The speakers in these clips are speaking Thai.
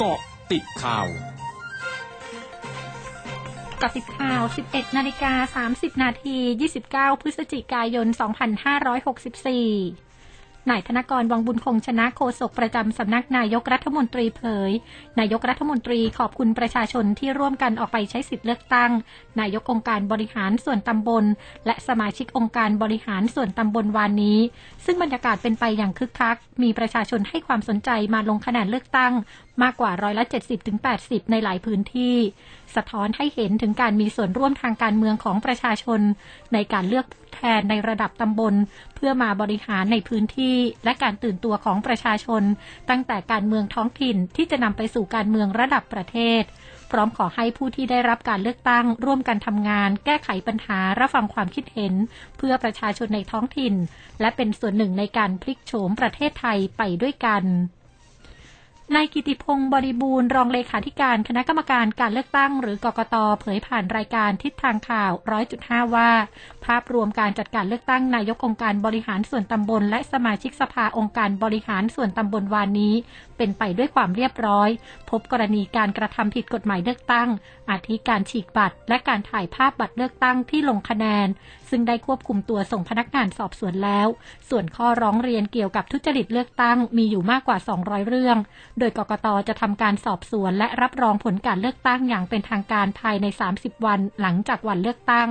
เกาะติดข่าวกับติดข่าว 11 นาฬิกา 30 นาที 29 พฤศจิกายน 2564 นายธนกรวังบุญคงชนะโฆษกประจำสำนักนายกรัฐมนตรีเผย นายกรัฐมนตรีขอบคุณประชาชนที่ร่วมกันออกไปใช้สิทธิเลือกตั้ง นายกองค์การบริหารส่วนตำบล และสมาชิกองค์การบริหารส่วนตำบลวานนี้ ซึ่งบรรยากาศเป็นไปอย่างคึกคัก มีประชาชนให้ความสนใจมาลงคะแนนเลือกตั้ง มากกว่าร้อยละ70-80 ในหลายพื้นที่ สะท้อนให้เห็นถึงการมีส่วนร่วมทางการเมืองของประชาชนในการเลือก แทนในระดับตำบล เพื่อมาบริหารในพื้นที่และการตื่นตัวของประชาชน ตั้งแต่การเมืองท้องถิ่นที่จะนำไปสู่การเมืองระดับประเทศ พร้อมขอให้ผู้ที่ได้รับการเลือกตั้ง ร่วมกันทำงาน แก้ไขปัญหารับฟังความคิดเห็น เพื่อประชาชนในท้องถิ่น และเป็นส่วนหนึ่งในการพลิกโฉมประเทศไทยไปด้วยกัน นายกิติพงศ์บริบูรณ์รองเลขาธิการคณะกรรมการการเลือกตั้ง หรือกกตเผยผ่านรายการทิศทางข่าวร้อยจุดห้าว่า ภาพรวมการจัดการเลือกตั้งนายกองค์การบริหารส่วนตำบล และสมาชิกสภาองค์การบริหารส่วนตำบลวานนี้ เป็นไปด้วยความเรียบร้อย พบกรณีการกระทำผิดกฎหมายเลือกตั้ง อาทิการฉีกบัตร และการถ่ายภาพบัตรเลือกตั้งที่ลงคะแนน ซึ่งได้ควบคุมตัวส่งพนักงานสอบสวนแล้ว ส่วนข้อร้องเรียนเกี่ยวกับทุจริตเลือกตั้งมีอยู่มากกว่า 200 เรื่องโดยกกตจะทำการสอบสวนและรับรองผลการเลือกตั้งอย่างเป็นทางการภายใน 30 วันหลังจากวันเลือกตั้ง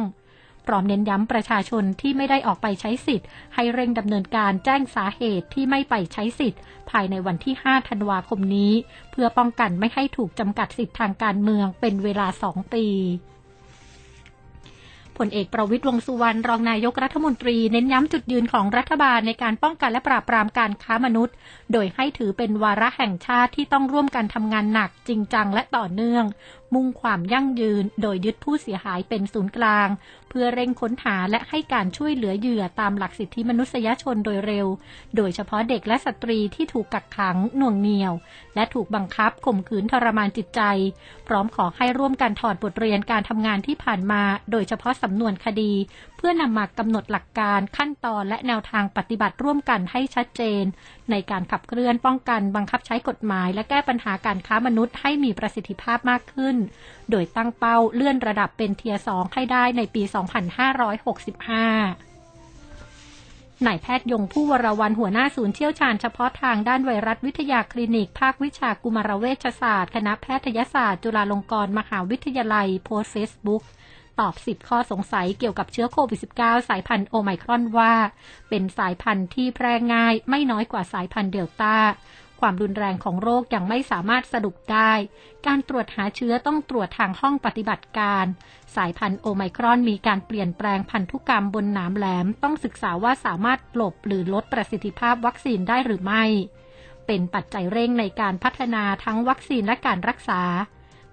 พร้อมเน้นย้ำประชาชนที่ไม่ได้ออกไปใช้สิทธิ์ ให้เร่งดำเนินการแจ้งสาเหตุที่ไม่ไปใช้สิทธิ์ ภายในวันที่ 5 ธันวาคมนี้ เพื่อป้องกันไม่ให้ถูกจำกัดสิทธิทางการเมืองเป็นเวลา 2 ปี ผลเอกประวิตยวงสุวรรณรองนายกรัฐมนตรีเน้นย้ำจุดยืนของรัฐบาลในการป้องกันและปราบปรามการค้ามนุษย์ โดยให้ถือเป็นวาระแห่งชาติที่ต้องร่วมกันทำงานหนักจริงจังและต่อเนื่องมุ่งความยั่งยืน โดยยึดผู้เสียหายเป็นศูนย์กลาง เพื่อเร่งค้นหาและให้การช่วยเหลือเหยื่อตามหลักสิทธิมนุษยชนโดยเร็ว โดยเฉพาะเด็กและสตรีที่ถูกกักขังหน่วงเหนี่ยว และถูกบังคับข่มขืนทรมานจิตใจ พร้อมขอให้ร่วมกันถอดบทเรียนการทำงานที่ผ่านมา โดยเฉพาะสำนวนคดีเพื่อนำมากำหนดหลักการขั้นตอนและแนวทางปฏิบัติร่วมกันให้ชัดเจน ในการขับเคลื่อนป้องกันบังคับใช้กฎหมาย และแก้ปัญหาการค้ามนุษย์ให้มีประสิทธิภาพมากขึ้น โดยตั้งเป้าเลื่อนระดับเป็นเทียสองให้ได้ในปี 2565นายแพทย์ยงผู้วรวันหัวหน้าศูนย์เชี่ยวชาญเฉพาะทางด้านไวรัสวิทยาคลินิก ภาควิชากุมารเวชศาสตร์ คณะแพทยศาสตร์ จุฬาลงกรณ์มหาวิทยาลัย โพสเฟซบุ๊ก ตอบ 10 ข้อสงสัยเกี่ยวกับเชื้อโควิด -19 สายพันธุ์โอไมครอนว่า เป็นสายพันธุ์ที่แพร่ง่ายไม่น้อยกว่าสายพันธุ์เดลต้า ความรุนแรงของโรคยังไม่สามารถสรุปได้ การตรวจหาเชื้อต้องตรวจทางห้องปฏิบัติการ สายพันธุ์โอไมครอนมีการเปลี่ยนแปลงพันธุกรรมบนหนามแหลม ต้องศึกษาว่าสามารถหลบหรือลดประสิทธิภาพวัคซีนได้หรือไม่ เป็นปัจจัยเร่งในการพัฒนาทั้งวัคซีนและการรักษา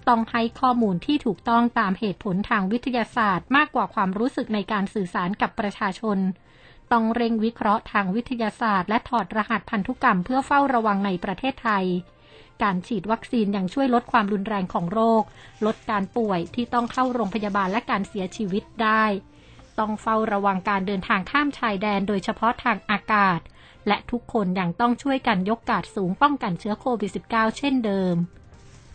ต้องให้ข้อมูลที่ถูกต้องตามเหตุผลทางวิทยาศาสตร์ มากกว่าความรู้สึกในการสื่อสารกับประชาชน ต้องเร่งวิเคราะห์ทางวิทยาศาสตร์ และถอดรหัสพันธุกรรมเพื่อเฝ้าระวังในประเทศไทย การฉีดวัคซีนยังช่วยลดความรุนแรงของโรค ลดการป่วยที่ต้องเข้าโรงพยาบาลและการเสียชีวิตได้ ต้องเฝ้าระวังการเดินทางข้ามชายแดน โดยเฉพาะทางอากาศ และทุกคนยังต้องช่วยกันยกการ์ดสูงป้องกันเชื้อโควิด -19 เช่นเดิม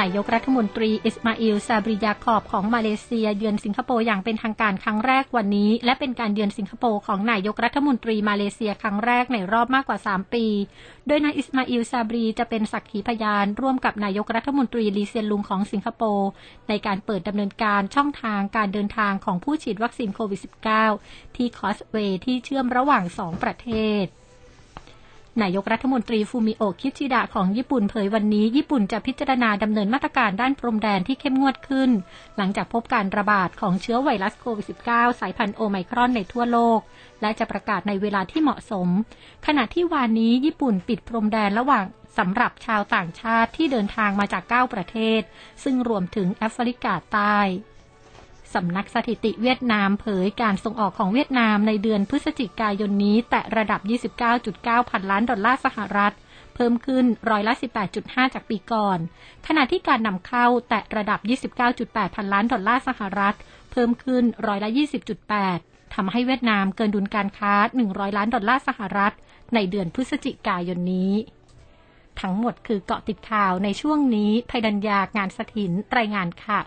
นายกรัฐมนตรีอิสมาอิลซาบรียาคอบของมาเลเซียเยือนสิงคโปร์อย่างเป็นทางการครั้งแรกวันนี้ และเป็นการเยือนสิงคโปร์ของนายกรัฐมนตรีมาเลเซียครั้งแรกในรอบมากกว่า 3 ปี โดยนายอิสมาอิลซาบรีจะเป็นสักขีพยาน ร่วมกับนายกรัฐมนตรีลีเซียนลุงของสิงคโปร์ในการเปิดดำเนินการช่องทางการเดินทางของผู้ฉีดวัคซีนโควิด -19 ที่คอสเวย์ที่เชื่อมระหว่าง 2 ประเทศ นายกรัฐมนตรีฟูมิโอคิชิดะของญี่ปุ่นเผยวันนี้ญี่ปุ่นจะพิจารณาดำเนินมาตรการด้านพรมแดนที่เข้มงวดขึ้น หลังจากพบการระบาดของเชื้อไวรัสโควิด -19 สายพันธุ์โอไมครอนในทั่วโลก และจะประกาศในเวลาที่เหมาะสม ขณะที่วานนี้ญี่ปุ่นปิดพรมแดนระหว่างสำหรับชาวต่างชาติที่เดินทางมาจาก 9 ประเทศ ซึ่งรวมถึงแอฟริกาใต้ สำนักสถิติเวียดนามเผยการส่งออกของเวียดนามในเดือนพฤศจิกายนนี้ แตะระดับ 29.9 พันล้านดอลลาร์สหรัฐ เพิ่มขึ้นร้อยละ 18.5 จากปีก่อน ขณะที่การนำเข้าแตะระดับ 29.8 พันล้านดอลลาร์สหรัฐ เพิ่มขึ้นร้อยละ 20.8 ทำให้เวียดนามเกินดุลการค้า 100 ล้านดอลลาร์สหรัฐ ในเดือนพฤศจิกายนนี้ทั้งหมดคือเกาะติดข่าวในช่วงนี้ภัยดัญญางานสถินรายงานค่ะ